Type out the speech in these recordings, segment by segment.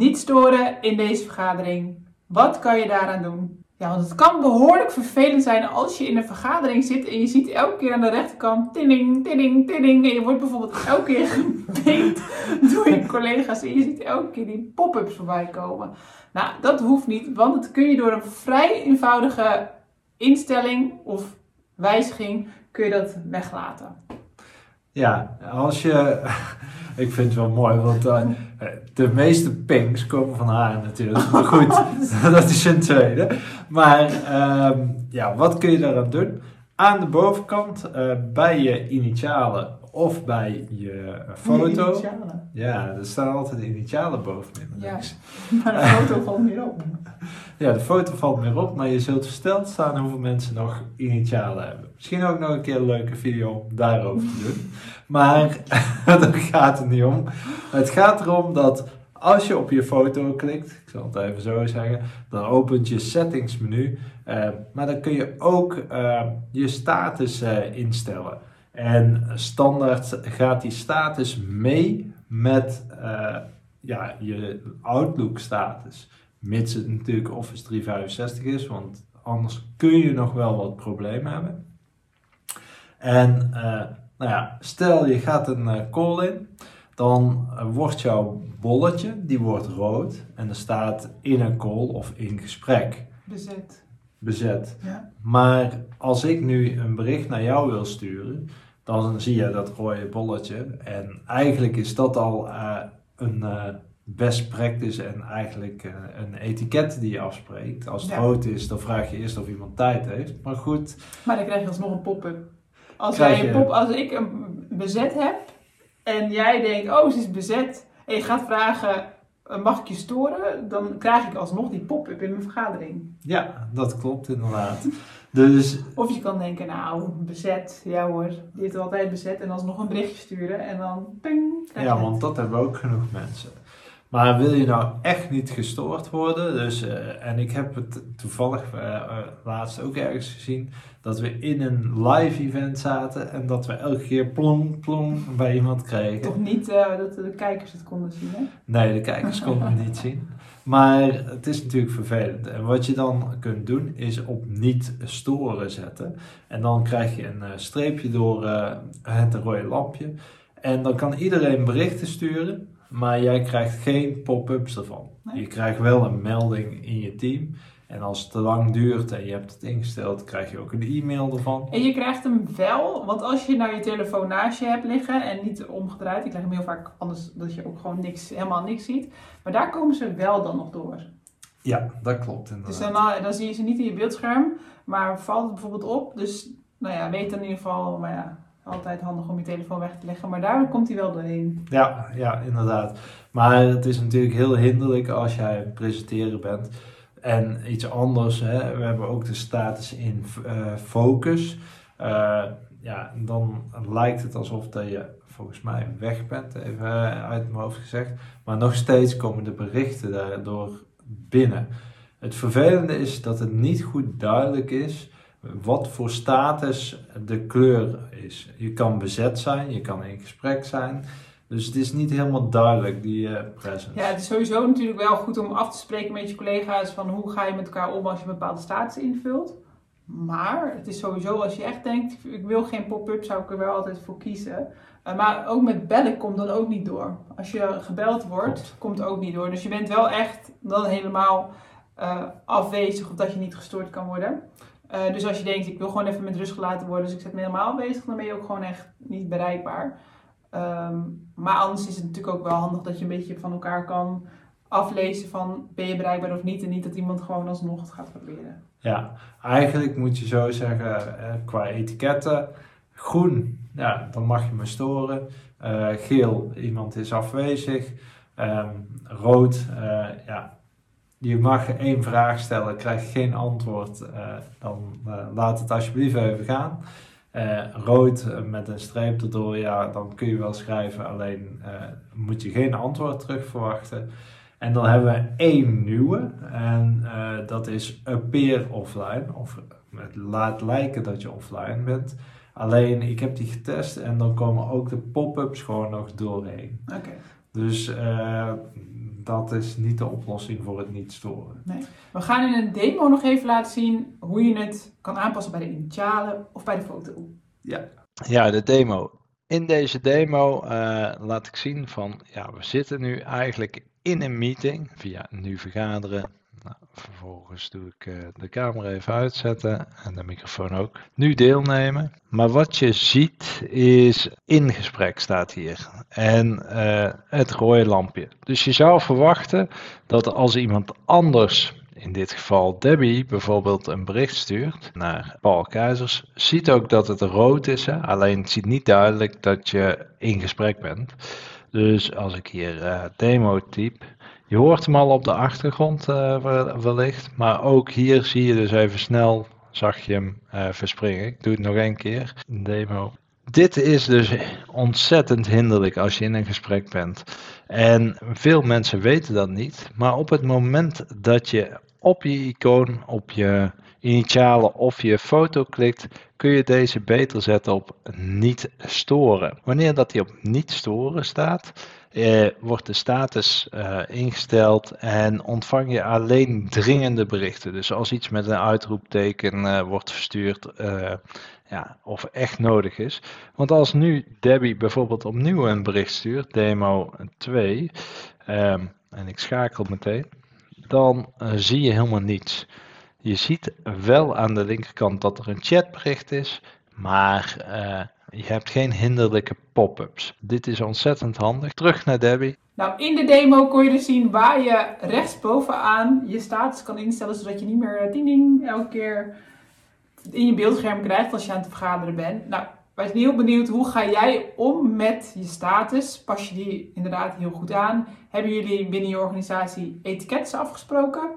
Niet storen in deze vergadering. Wat kan je daaraan doen? Ja, want het kan behoorlijk vervelend zijn als je in een vergadering zit en je ziet elke keer aan de rechterkant tinning, tinning, tinning. En je wordt bijvoorbeeld elke keer gebeten door je collega's en je ziet elke keer die pop-ups voorbij komen. Nou, dat hoeft niet, want dat kun je door een vrij eenvoudige instelling of wijziging kun je dat weglaten. Ja, als je. Ik vind het wel mooi, want uh, de meeste pings komen van haar natuurlijk. Maar goed, dat is een tweede. Maar uh, ja, wat kun je daaraan doen? Aan de bovenkant, uh, bij je initialen of bij je foto. Initialen. Ja, er staan altijd initialen bovenin. Ja, maar de foto valt meer op. Ja, de foto valt meer op, maar je zult versteld staan hoeveel mensen nog initialen hebben. Misschien ook nog een keer een leuke video om daarover te doen. Maar daar gaat het niet om. Het gaat erom dat als je op je foto klikt, ik zal het even zo zeggen, dan opent je settings menu. Uh, maar dan kun je ook uh, je status uh, instellen. En standaard gaat die status mee met ja, je Outlook status. Mits het natuurlijk Office 365 is, want anders kun je nog wel wat problemen hebben. En nou ja, stel je gaat een uh, call in, dan wordt jouw bolletje, die wordt rood en er staat in een call of in gesprek. Bezet. Bezet. Ja. Maar als ik nu een bericht naar jou wil sturen, dan zie je dat rode bolletje. En eigenlijk is dat al uh, een best practice en eigenlijk een etiket die je afspreekt. Als het Ja. rood is, dan vraag je eerst of iemand tijd heeft. Maar goed, Maar dan krijg je alsnog een pop-up. Als, jij een pop, als ik een bezet heb en jij denkt, oh, ze is bezet, en je gaat vragen, eh, mag ik je storen? Dan krijg ik alsnog die pop-up in mijn vergadering. ja, dat klopt inderdaad. Dus Of je kan denken, nou, bezet, ja hoor, die heeft altijd bezet, en alsnog een berichtje sturen en dan ping. Ja, want dat hebben ook genoeg mensen. Maar wil je nou echt niet gestoord worden? Dus, eh, en ik heb het toevallig eh, eh, laatst ook ergens gezien. Dat we in een live event zaten. En dat we elke keer plong plong bij iemand kregen. Toch niet dat de kijkers het konden zien, hè? Nee, de kijkers konden het niet zien. Maar het is natuurlijk vervelend. En wat je dan kunt doen is op niet storen zetten. En dan krijg je een streepje door het rode lampje. En dan kan iedereen berichten sturen. Maar jij krijgt geen pop-ups ervan. Nee. Je krijgt wel een melding in je team. En als het te lang duurt en je hebt het ingesteld, krijg je ook een e-mail ervan. En je krijgt hem wel, want als je nou je telefoon naast je hebt liggen en niet omgedraaid, ik krijg hem heel vaak anders dat je ook gewoon niks, helemaal niks ziet, maar daar komen ze wel dan nog door. Ja, dat klopt Dus dan, dan zie je ze niet in je beeldscherm, maar valt het bijvoorbeeld op, dus nou ja, weet dan in ieder geval, maar ja, altijd handig om je telefoon weg te leggen, maar daar komt hij wel doorheen. Ja, ja, inderdaad. Maar het is natuurlijk heel hinderlijk als jij presenteren bent. En iets anders, hè, we hebben ook de status in eh, focus. Eh, ja, dan lijkt het alsof dat je volgens mij weg bent, even eh, uit mijn hoofd gezegd. Maar nog steeds komen de berichten daardoor binnen. Het vervelende is dat het niet goed duidelijk is wat voor status de kleur is. Je kan bezet zijn, je kan in gesprek zijn. Dus het is niet helemaal duidelijk, die eh presence. Ja, het is sowieso natuurlijk wel goed om af te spreken met je collega's van hoe ga je met elkaar om als je een bepaalde status invult. Maar het is sowieso als je echt denkt, ik wil geen pop-up, zou ik er wel altijd voor kiezen. Eh, maar ook met bellen komt dan ook niet door. Als je gebeld wordt, Klopt. komt ook niet door. Dus je bent wel echt dan helemaal eh, afwezig of dat je niet gestoord kan worden. Eh, dus als je denkt, ik wil gewoon even met rust gelaten worden, dus ik zet me helemaal afwezig, dan ben je ook gewoon echt niet bereikbaar. Ehm, maar anders is het natuurlijk ook wel handig dat je een beetje van elkaar kan aflezen van ben je bereikbaar of niet. En niet dat iemand gewoon alsnog het gaat proberen. Ja, eigenlijk moet je zo zeggen, eh, qua etiketten, groen, ja, dan mag je me storen. Eh, geel, iemand is afwezig. Ehm, rood, je mag één vraag stellen, krijg geen antwoord, uh, dan uh, laat het alsjeblieft even gaan. Uh, rood met een streep erdoor, ja, dan kun je wel schrijven, alleen moet je geen antwoord terug verwachten. En dan hebben we één nieuwe, en dat is appear offline, of laat lijken dat je offline bent. Alleen, ik heb die getest en dan komen ook de pop-ups gewoon nog doorheen. Oké. Dus dat is niet de oplossing voor het niet storen. Nee. We gaan in een demo nog even laten zien hoe je het kan aanpassen bij de initialen of bij de foto. Ja. Ja, de demo. In deze demo uh, laat ik zien van, ja, we zitten nu eigenlijk in een meeting via nu vergaderen nou, vervolgens doe ik uh, de camera even uitzetten en de microfoon ook. Nu deelnemen. Maar wat je ziet is in gesprek staat hier. En uh, het rode lampje. Dus je zou verwachten dat als iemand anders in dit geval Debbie bijvoorbeeld een bericht stuurt naar Paul Keizers, ziet ook dat het rood is. Hè? Alleen het ziet niet duidelijk dat je in gesprek bent. Dus als ik hier uh, demo typ, je hoort hem al op de achtergrond uh, wellicht, maar ook hier zie je dus even snel, zag je hem uh, verspringen. Ik doe het nog één keer, demo. Dit is dus ontzettend hinderlijk als je in een gesprek bent. En veel mensen weten dat niet, maar op het moment dat je op je icoon, op je initialen of je foto klikt, kun je deze beter zetten op niet storen. Wanneer dat die op niet storen staat, eh, wordt de status eh, ingesteld en ontvang je alleen dringende berichten. Dus als iets met een uitroepteken uh, wordt verstuurd, uh, ja, of echt nodig is. Want als nu Debbie bijvoorbeeld opnieuw een bericht stuurt, demo 2, ehm, en ik schakel meteen, dan zie je helemaal niets. Je ziet wel aan de linkerkant dat er een chatbericht is, maar je hebt geen hinderlijke pop-ups. Dit is ontzettend handig. Terug naar Debbie. Nou, in de demo kon je dus zien waar je rechtsbovenaan je status kan instellen, zodat je niet meer ding ding elke keer in je beeldscherm krijgt als je aan het vergaderen bent. Nou, wij zijn heel benieuwd, hoe ga jij om met je status? Pas je die inderdaad heel goed aan? Hebben jullie binnen je organisatie etiketten afgesproken?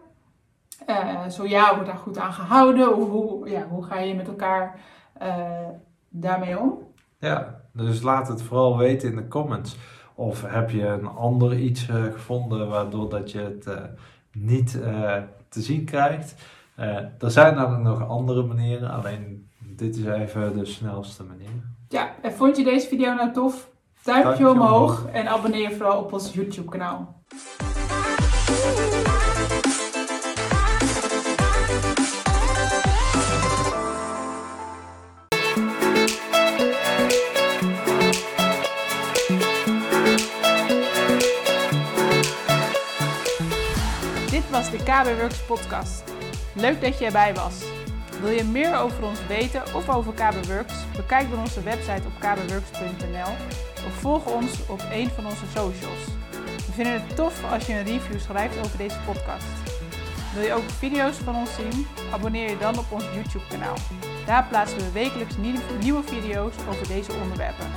Uh, zo ja, wordt daar goed aan gehouden? Hoe, ja, hoe ga je met elkaar uh, daarmee om? Ja, dus laat het vooral weten in de comments. Of heb je een ander iets uh, gevonden waardoor dat je het niet te zien krijgt. er zijn namelijk nog andere manieren, alleen dit is even de snelste manier. Ja, en vond je deze video nou tof? Duimpje, Duimpje omhoog, omhoog en abonneer je vooral op ons YouTube kanaal. was de KB Works podcast. Leuk dat je erbij was. Wil je meer over ons weten of over KB Works? Bekijk dan onze website op kbworks.nl of volg ons op een van onze socials. We vinden het tof als je een review schrijft over deze podcast. Wil je ook video's van ons zien? Abonneer je dan op ons YouTube kanaal. Daar plaatsen we wekelijks nieuwe video's over deze onderwerpen.